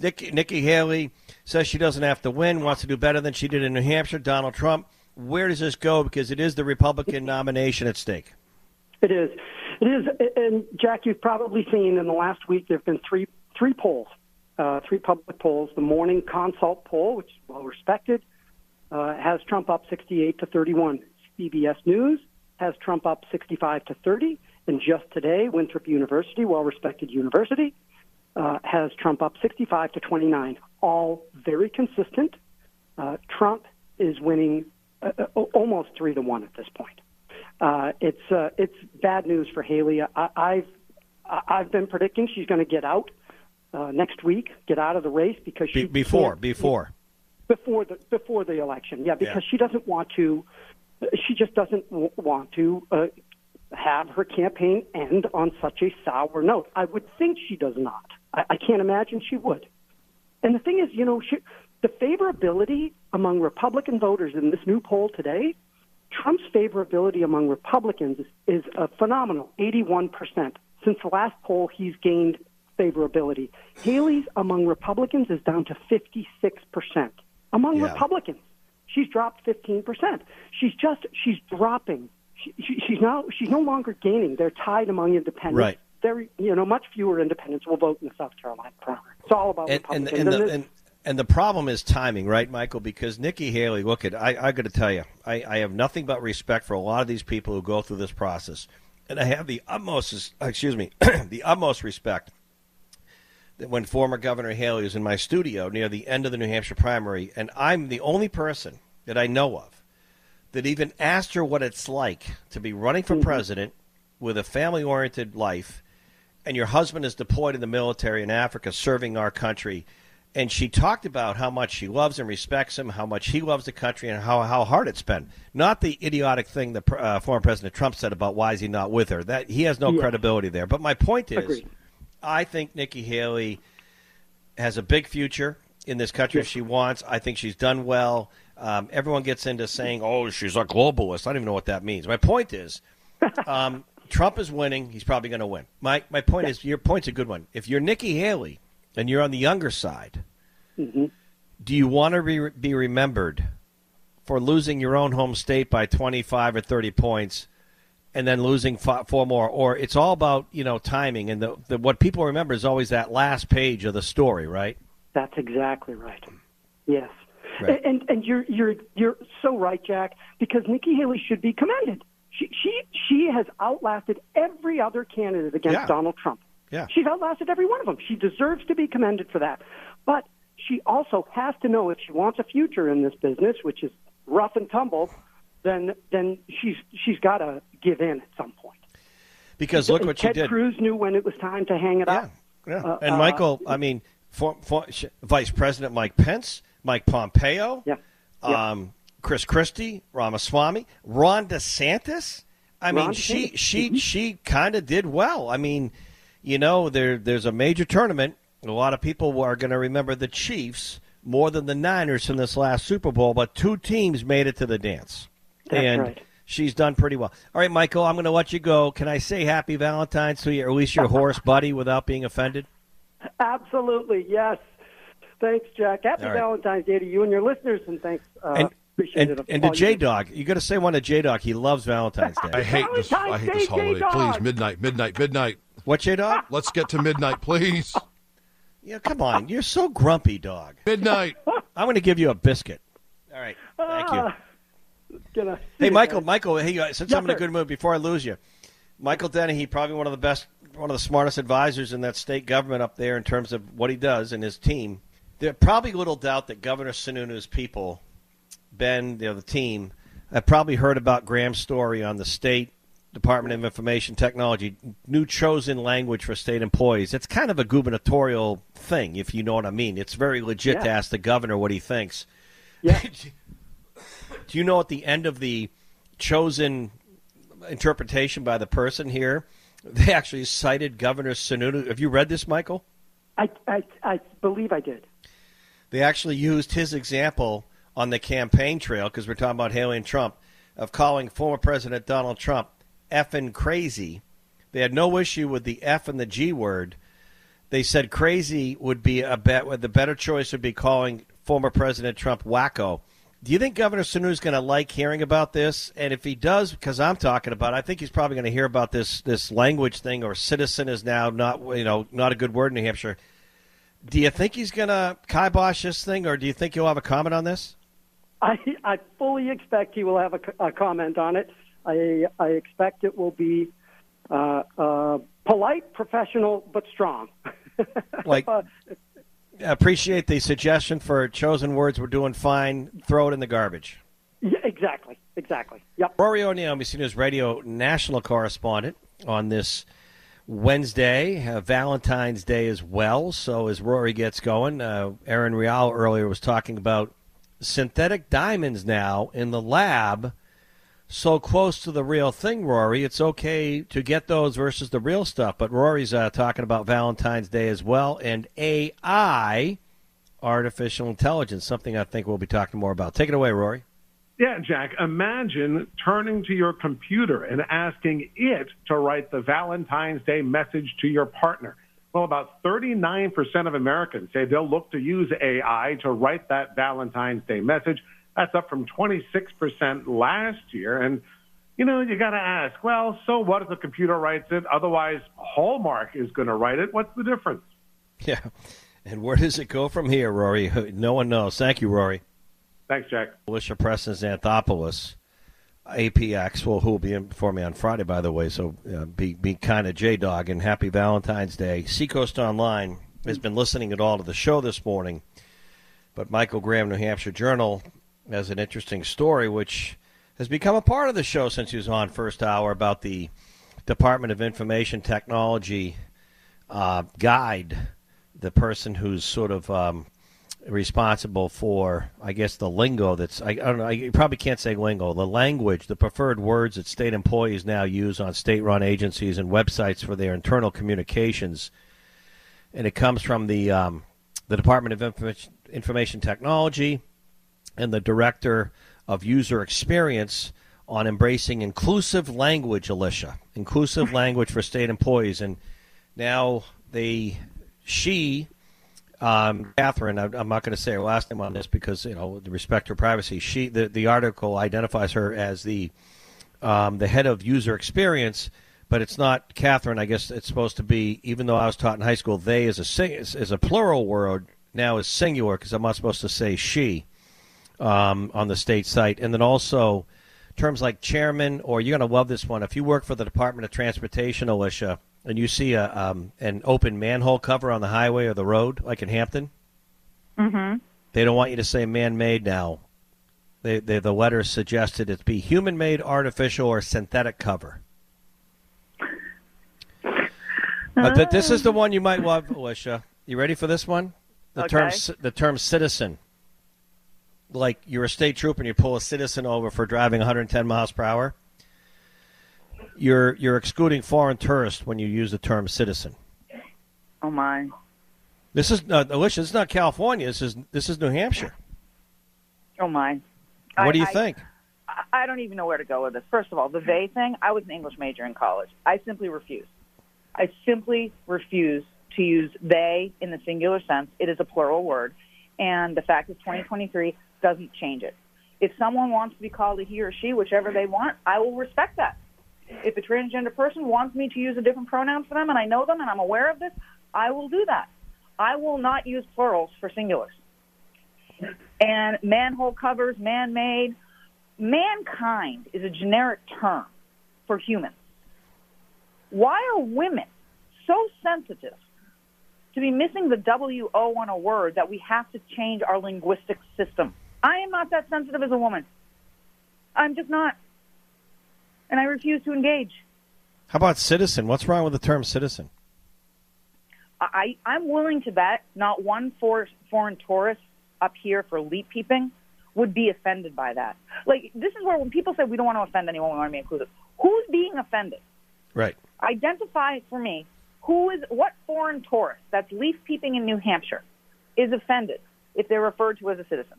Nikki, Nikki Haley says she doesn't have to win, wants to do better than she did in New Hampshire. Donald Trump, where does this go? Because it is the Republican nomination at stake. It is. It is. And Jack, you've probably seen in the last week there have been three three polls, uh, three public polls. The morning consult poll, which is well respected, uh, has Trump up 68 to 31. CBS News has Trump up 65 to 30. And just today, Winthrop University, well respected university, uh, has Trump up 65 to 29, all very consistent. Uh, Trump is winning uh, uh almost three to one at this point. Uh, it's uh, it's bad news for Haley. I, I've I've been predicting she's going to get out uh, next week, get out of the race because she Be- before before before the before the election. Yeah, because yeah. she doesn't want to. She just doesn't w- want to uh, have her campaign end on such a sour note. I would think she does not. I, I can't imagine she would. And the thing is, you know, she, the favorability among Republican voters in this new poll today, Trump's favorability among Republicans is, is a phenomenal 81%. Since the last poll, he's gained favorability. Haley's among Republicans is down to 56%. Among yeah. Republicans, she's dropped 15%. She's just, she's dropping. She, she, she's now, she's no longer gaining. They're tied among independents. Right very, you know, much fewer independents will vote in the South Carolina primary. It's all about and, Republicans. And, and, the, and, and, the problem is timing, right, Michael? Because Nikki Haley, look at, I, I got to tell you, I, I have nothing but respect for a lot of these people who go through this process, and I have the utmost, excuse me, the utmost respect that when former Governor Haley was in my studio near the end of the New Hampshire primary, and I'm the only person that I know of that even asked her what it's like to be running for mm-hmm. president with a family oriented life and your husband is deployed in the military in Africa serving our country. And she talked about how much she loves and respects him, how much he loves the country, and how, how hard it's been. Not the idiotic thing that uh, former President Trump said about why is he not with her. That he has no yeah. credibility there. But my point is, Agreed. I think Nikki Haley has a big future in this country if she wants. I think she's done well. Um, everyone gets into saying, "Oh, she's a globalist." I don't even know what that means. My point is, um, Trump is winning. He's probably going to win. My my point is your point's a good one. If you're Nikki Haley and you're on the younger side, mm-hmm. do you want to be, be remembered for losing your own home state by 25 or 30 points? and then losing four more, or it's all about you know timing, and the, the, what people remember is always that last page of the story, right? That's exactly right. Yes, right. and and you're you're you're so right, Jack, because Nikki Haley should be commended. She she she has outlasted every other candidate against yeah. Donald Trump. Yeah. She's outlasted every one of them. She deserves to be commended for that. But she also has to know if she wants a future in this business, which is rough and tumble, then then she's she's got to give in at some point. Because look what Ted she did. Cruz knew when it was time to hang it yeah, up. Yeah. Uh, and Michael, uh, I mean, for, for, Vice President Mike Pence, Mike Pompeo, yeah. Um, Chris Christie, Ramaswamy, Ron DeSantis. I Ron mean, DeSantis. she she mm-hmm. she kind of did well. I mean, you know, there there's a major tournament A lot of people are going to remember the Chiefs more than the Niners in this last Super Bowl, but two teams made it to the dance. That's and right. she's done pretty well. All right, Michael, I'm going to let you go. Can I say happy Valentine's to you, or at least your horse buddy, without being offended? Absolutely, yes. Thanks, Jack. Happy All right. Valentine's Day to you and your listeners, and thanks. Uh, And- appreciate And, it. and to J Dog, you got to say one to J Dog. He loves Valentine's Day. I Day. hate this. I Valentine's hate this holiday. J-Dog. Please, midnight, midnight, midnight. What J Dog? Let's get to midnight, please. Yeah, come on. You're so grumpy, dog. Midnight. I'm going to give you a biscuit. All right. Thank you. Ah, gonna- Hey, Michael, Michael, hey, uh, since Yes, I'm in a good mood, before I lose you, Michael Dennehy, probably one of the best, one of the smartest advisors in that state government up there in terms of what he does and his team. There's probably little doubt that Governor Sununu's people, Ben, you know, the team, have probably heard about Graham's story on the state Department of Information Technology, new chosen language for state employees. It's kind of a gubernatorial thing, if you know what I mean. It's very legit to ask the governor what he thinks. Yeah. Do you know at the end of the chosen interpretation by the person here, they actually cited Governor Sununu? Have you read this, Michael? I, I, I believe I did. They actually used his example on the campaign trail because we're talking about Haley and Trump of calling former President Donald Trump effing crazy. They had no issue with the F and the G word. They said crazy would be a bet. The better choice would be calling former President Trump wacko. Do you think Governor Sunu is going to like hearing about this? And if he does, because I'm talking about, it, I think he's probably going to hear about this this language thing or citizen is now not you know not a good word in New Hampshire. Do you think he's going to kibosh this thing, or do you think he'll have a comment on this? I, I fully expect he will have a comment on it. I, I expect it will be uh, uh, polite, professional, but strong. Like- Appreciate the suggestion for chosen words. We're doing fine. Throw it in the garbage. yeah, exactly, exactly. Yep. Rory O'Neill, NBC News Radio national correspondent on this Wednesday, uh, Valentine's Day as well. So as Rory gets going, uh, Erin Real earlier was talking about synthetic diamonds now in the lab, so close to the real thing. Rory, it's okay to get those versus the real stuff. But Rory's uh, talking about Valentine's Day as well and AI, artificial intelligence, something I think we'll be talking more about. Take it away, Rory. Yeah, Jack, imagine turning to your computer and asking it to write the Valentine's Day message to your partner. Well, about 39% of Americans say they'll look to use AI to write that Valentine's Day message. That's up from 26% last year. And, you know, you got to ask, well, so what if the computer writes it? Otherwise, Hallmark is going to write it. What's the difference? Yeah. And where does it go from here, Rory? No one knows. Thank you, Rory. Thanks, Jack. Alicia Preston Xanthopoulos, APX, well, who will be in for me on Friday, by the way, so uh, be, be kind of J Dog and happy Valentine's Day. Seacoast Online has been listening at all to the show this morning, but Michael Graham, New Hampshire Journal, has an interesting story which has become a part of the show since he was on first hour about the Department of Information Technology uh, guide, the person who's sort of um, responsible for, I guess, the lingo that's, I, I don't know, you probably can't say lingo, the language, the preferred words that state employees now use on state run agencies and websites for their internal communications. And it comes from the, um, the Department of Information Technology and the Director of User Experience on embracing inclusive language, Alicia. Inclusive language for state employees. And now they, she, um, Catherine, I- I'm not going to say her last name on this because you know, with respect her privacy. She, the, the article identifies her as the um, the head of user experience, but it's not Catherine. I guess it's supposed to be. Even though I was taught in high school, they is a sing, is a plural word now is singular because I'm not supposed to say she um, on the state site, and then also terms like chairman or you're going to love this one. If you work for the Department of Transportation, Alicia, and you see a um, an open manhole cover on the highway or the road, like in Hampton, Mm-hmm. they don't want you to say man-made now. They, they, the letter suggested it be human-made, artificial, or synthetic cover. But th- this is the one you might love, Alicia. You ready for this one? The term Okay. ci- the term citizen. Like you're a state trooper and you pull a citizen over for driving 110 miles per hour. You're you're excluding foreign tourists when you use the term citizen. Oh my. This is uh, Alicia. This is not California. This is this is New Hampshire. Oh my! What I- do you I- think? I- I don't even know where to go with this. First of all, the they thing. I was an English major in college. I simply refuse. I simply refuse to use they in the singular sense. It is a plural word, and the fact is 2023 doesn't change it. If someone wants to be called a he or she, whichever they want, I will respect that. If a transgender person wants me to use a different pronoun for them, and I know them and I'm aware of this, I will do that. I will not use plurals for singulars. And manhole covers, man-made, mankind is a generic term for humans. Why are women so sensitive to be missing the W O on a word that we have to change our linguistic system? I am not that sensitive as a woman. I'm just not. And I refuse to engage. How about citizen? What's wrong with the term citizen? I, I'm willing to bet not one for, foreign tourist up here for leaf peeping would be offended by that. Like, this is where when people say we don't want to offend anyone, we want to be inclusive. Who's being offended? Right. Identify for me who is what foreign tourist that's leaf peeping in New Hampshire is offended if they're referred to as a citizen.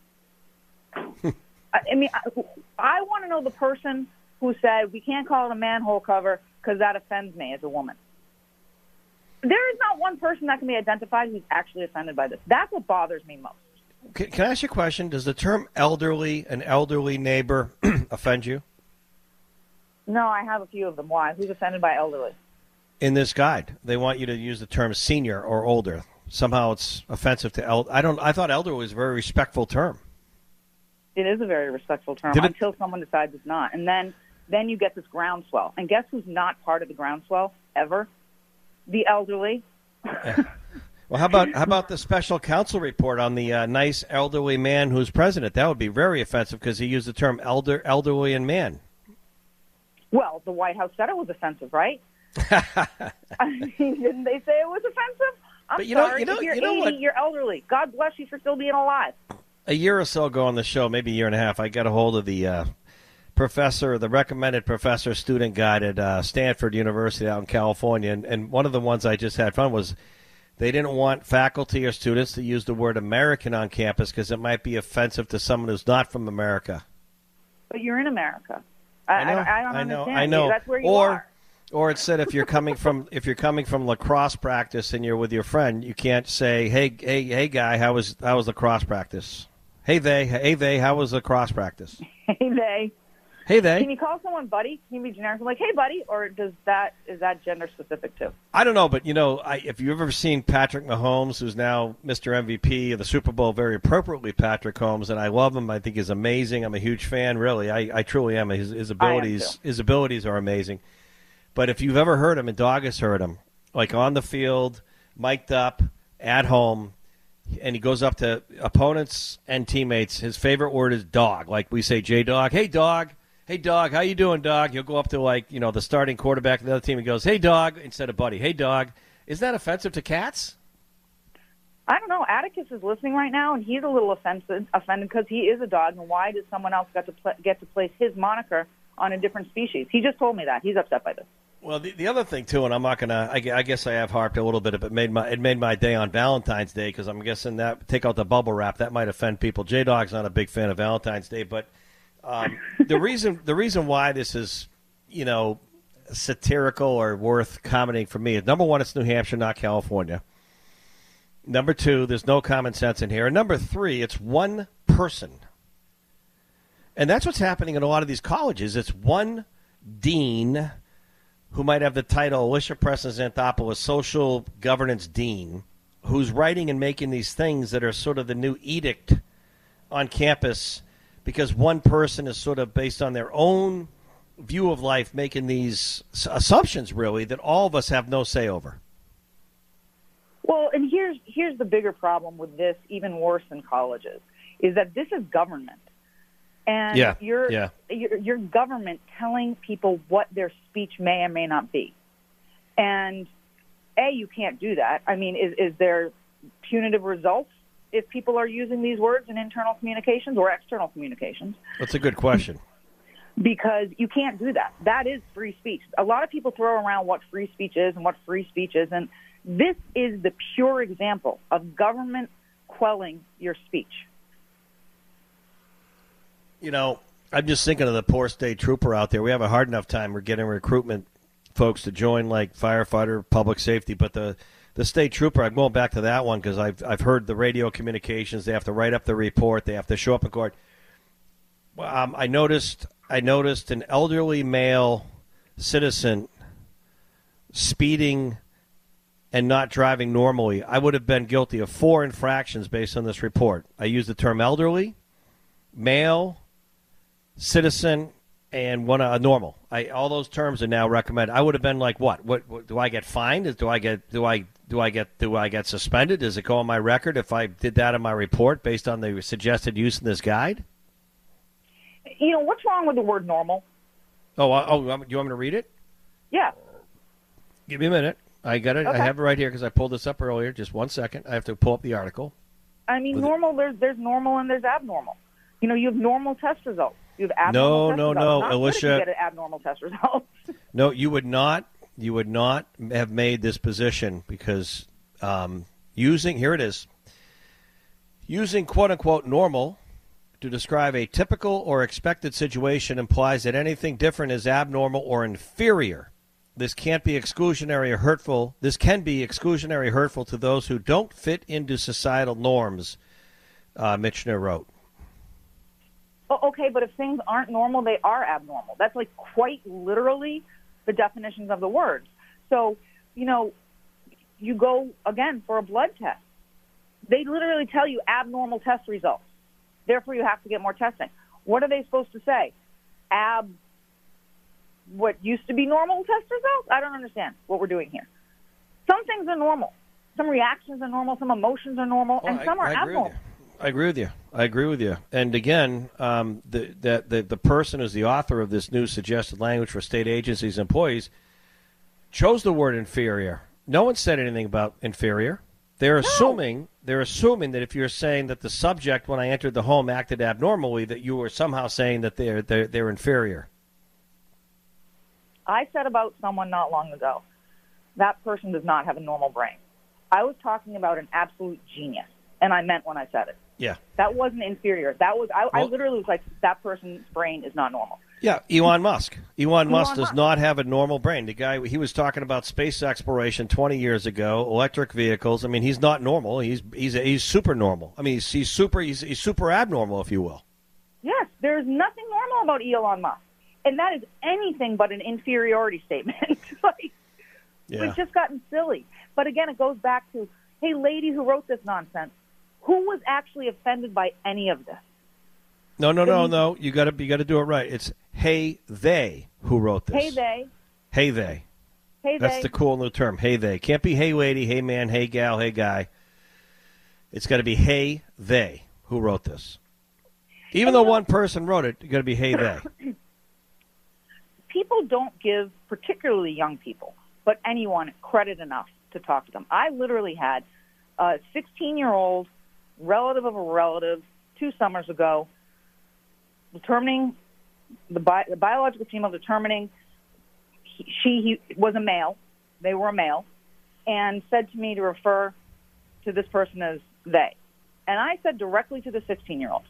I, mean, I, I want to know the person who said we can't call it a manhole cover because that offends me as a woman. There is not one person that can be identified who's actually offended by this. That's what bothers me most. Can, can I ask you a question? Does the term elderly, an elderly neighbor, offend you? No, I have a few of them. Why? Who's offended by elderly? In this guide, they want you to use the term senior or older. Somehow it's offensive to el. I don't. I thought elderly was a very respectful term. It is a very respectful term it- until someone decides it's not, and then then you get this groundswell. And guess who's not part of the groundswell ever? The elderly. Well, how about how about the special counsel report on the uh, nice elderly man who's president? That would be very offensive because he used the term elder, elderly, and man. Well, the White House said it was offensive, right? I mean, didn't they say it was offensive? I'm But you know- sorry. you know- if you're you know 80, what? you're elderly. God bless you for still being alive. A year or so ago on the show, maybe a year and a half, I got a hold of the uh, professor, the recommended professor student guide at uh, Stanford University out in California, and, and one of the ones I just had fun was they didn't want faculty or students to use the word American on campus because it might be offensive to someone who's not from America. But you're in America. I, I know, I, I don't I know, understand. I know. That's where you or, are. Or it said if you're coming from if you're coming from lacrosse practice and you're with your friend, you can't say, "Hey, hey, hey, guy, how was how was lacrosse practice?" Hey, they, hey, they, how was the cross practice? Hey, they. Hey, they. Can you call someone buddy? Can you be generic? Like, hey, buddy, or does that is that gender specific too? I don't know, but you know, I, if you've ever seen Patrick Mahomes, who's now Mr. MVP of the Super Bowl, very appropriately Patrick Holmes, and I love him. I think he's amazing. I'm a huge fan, really. I, I truly am. His, his abilities, too. his abilities are amazing. But if you've ever heard him, and Dog has heard him, like on the field, mic'd up, at home, and he goes up to opponents and teammates. His favorite word is dog. Like we say, J Dog. Hey, dog. Hey, dog. How you doing, dog? He'll go up to like you know the starting quarterback of the other team. and goes, Hey, dog, instead of buddy. Hey, dog. Is that offensive to cats? I don't know. Atticus is listening right now, and he's a little offended offended because he is a dog. And why does someone else get to pl- get to place his moniker on a different species? He just told me that he's upset by this. Well, the, the other thing too, and I'm not gonna. I, I guess I have harped a little bit, but it made my it made my day on Valentine's Day because I'm guessing that take out the bubble wrap that might offend people. J Dog's not a big fan of Valentine's Day, but um, the reason the reason why this is you know satirical or worth commenting for me is number one, it's New Hampshire, not California. Number two, there's no common sense in here, and number three, it's one person, and that's what's happening in a lot of these colleges. It's one dean who might have the title Alicia Preston Xanthopoulos Social Governance Dean, who's writing and making these things that are sort of the new edict on campus because one person is sort of based on their own view of life making these assumptions really that all of us have no say over. Well, and here's here's the bigger problem with this, even worse than colleges, is that this is government, and Yeah, your yeah. your your government telling people what their speech may or may not be, and a you can't do that. I mean, is is there punitive results if people are using these words in internal communications or external communications? That's a good question. because you can't do that. That is free speech. A lot of people throw around what free speech is and what free speech is, and this is the pure example of government quelling your speech. You know, I'm just thinking of the poor state trooper out there. We have a hard enough time. We're getting recruitment folks to join, like firefighter, public safety, but the the state trooper. I'm going back to that one because I've I've heard the radio communications. They have to write up the report. They have to show up in court. Um, I noticed I noticed an elderly male citizen speeding and not driving normally. I would have been guilty of four infractions based on this report. I use the term elderly, male, citizen, and one uh, normal. I, all those terms are now recommended. I would have been like, what? What, what do I get fined? Do I get do I do I get do I get suspended? Does it go on my record if I did that in my report based on the suggested use in this guide? You know what's wrong with the word normal? Oh, uh, oh, do you want me to read it? Yeah. Give me a minute. I got it. Okay. I have it right here because I pulled this up earlier. Just one second. I have to pull up the article. I mean, With it- normal. There's there's normal and there's abnormal. You know, you have normal test results. You have abnormal No, test no, no, Alicia. You get an abnormal test result. No, you would not. You would not have made this position because um, using here it is using quote unquote normal to describe a typical or expected situation implies that anything different is abnormal or inferior. This can't be exclusionary or hurtful. This can be exclusionary or hurtful to those who don't fit into societal norms. Uh, Mitchner wrote. Oh, okay, but if things aren't normal, they are abnormal. That's like quite literally the definitions of the words. So, you know, you go again for a blood test. They literally tell you abnormal test results. Therefore, you have to get more testing. What are they supposed to say? Ab, what used to be normal test results? I don't understand what we're doing here. Some things are normal. Some reactions are normal. Some emotions are normal, and some are I abnormal. I agree with you. I agree with you. And again, um, the, that the the person who's the author of this new suggested language for state agencies employees chose the word inferior. No one said anything about inferior. They're assuming they're assuming that if you're saying that the subject when I entered the home acted abnormally, that you were somehow saying that they're they're, they're inferior. I said about someone not long ago, that person does not have a normal brain. I was talking about an absolute genius, and I meant when I said it. Yeah. That wasn't inferior. That was I, I literally was like, that person's brain is not normal. Yeah, Elon Musk. Elon, Musk Elon does Musk. not have a normal brain. The guy he was talking about space exploration 20 years ago, electric vehicles. I mean, he's not normal. He's he's he's super normal. I mean, he's, he's super he's, he's super abnormal, if you will. Yes, there's nothing normal about Elon Musk, and that is anything but an inferiority statement. like, Yeah. We've just gotten silly. But again, it goes back to, hey, lady who wrote this nonsense, who was actually offended by any of this? No, no, no, no. You got to you got to do it right. It's hey they who wrote this. Hey, they. Hey they. Hey, That's they. the cool new term. Hey they. Can't be hey lady, hey man, hey gal, hey guy. It's got to be hey they who wrote this. Even though one person wrote it, you got to be hey they. people don't give, particularly young people, but anyone, credit enough to talk to them. I literally had a 16 year old relative of a relative two summers ago determining the, bi- the biological female determining he, she he was a male, they were a male, and said to me to refer to this person as they. And I said directly to the 16 year old,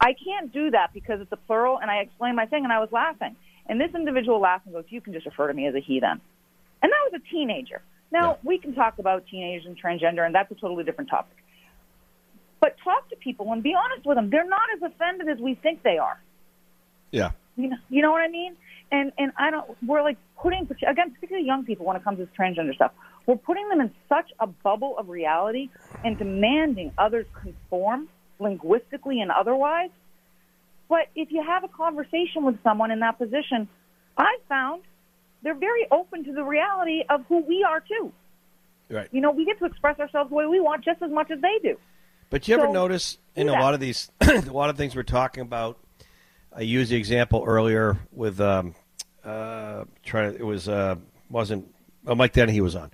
I can't do that because it's a plural, and I explained my thing, and I was laughing. And this individual laughed and goes, "You can just refer to me as a he then." And that was a teenager. Now we can talk about teenagers and transgender, and that's a totally different topic. But talk to people and be honest with them. They're not as offended as we think they are. Yeah. You know, you know what I mean? And and I don't. We're like putting again, particularly young people when it comes to this transgender stuff. We're putting them in such a bubble of reality and demanding others conform linguistically and otherwise. But if you have a conversation with someone in that position, I found they're very open to the reality of who we are too. Right. You know, we get to express ourselves the way we want just as much as they do. But you ever So, notice in a lot of these, a lot of things we're talking about? I used the example earlier with um, uh, trying. It was uh, wasn't oh, Mike Dennehy was on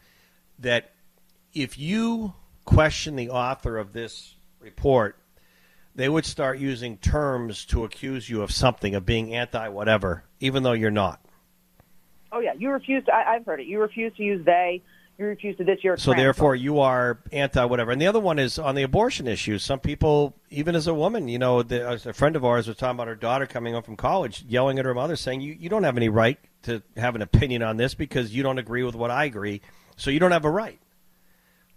that if you question the author of this report they would start using terms to accuse you of something, of being anti whatever, even though you're not. Oh yeah, you refuse. To, I, I've heard it. You refuse to use they. You refuse to this. You're So therefore, you are anti whatever. And the other one is on the abortion issue. Some people, even as a woman, you know, the, a friend of ours was talking about her daughter coming home from college, yelling at her mother, saying, "You you don't have any right to have an opinion on this because you don't agree with what I agree, so you don't have a right."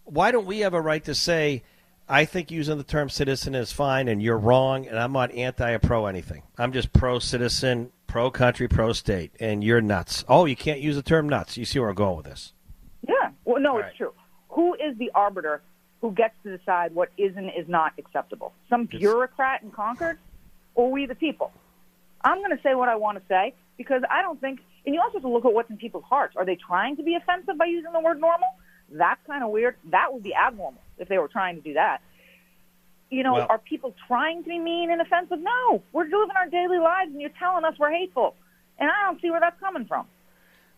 Why don't we have a right to say? I think using the term citizen is fine, and you're wrong, and I'm not anti or pro anything. I'm just pro citizen, pro country, pro state, and you're nuts. Oh, you can't use the term nuts. You see where I'm going with this? No, it's true. Who is the arbiter who gets to decide what is and is not acceptable? Some bureaucrat in Concord, or we the people? I'm going to say what I want to say because I don't think. And you also have to look at what's in people's hearts. Are they trying to be offensive by using the word normal? That's kind of weird. That would be abnormal if they were trying to do that. You know, Well- are people trying to be mean and offensive? No, we're living our daily lives, and you're telling us we're hateful, and I don't see where that's coming from.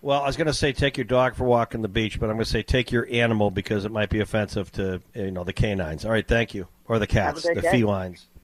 Well, I was going to say take your dog for a walk on the beach, but I'm going to say take your animal because it might be offensive to you know the canines. All right, thank you, or the cats, the day. felines.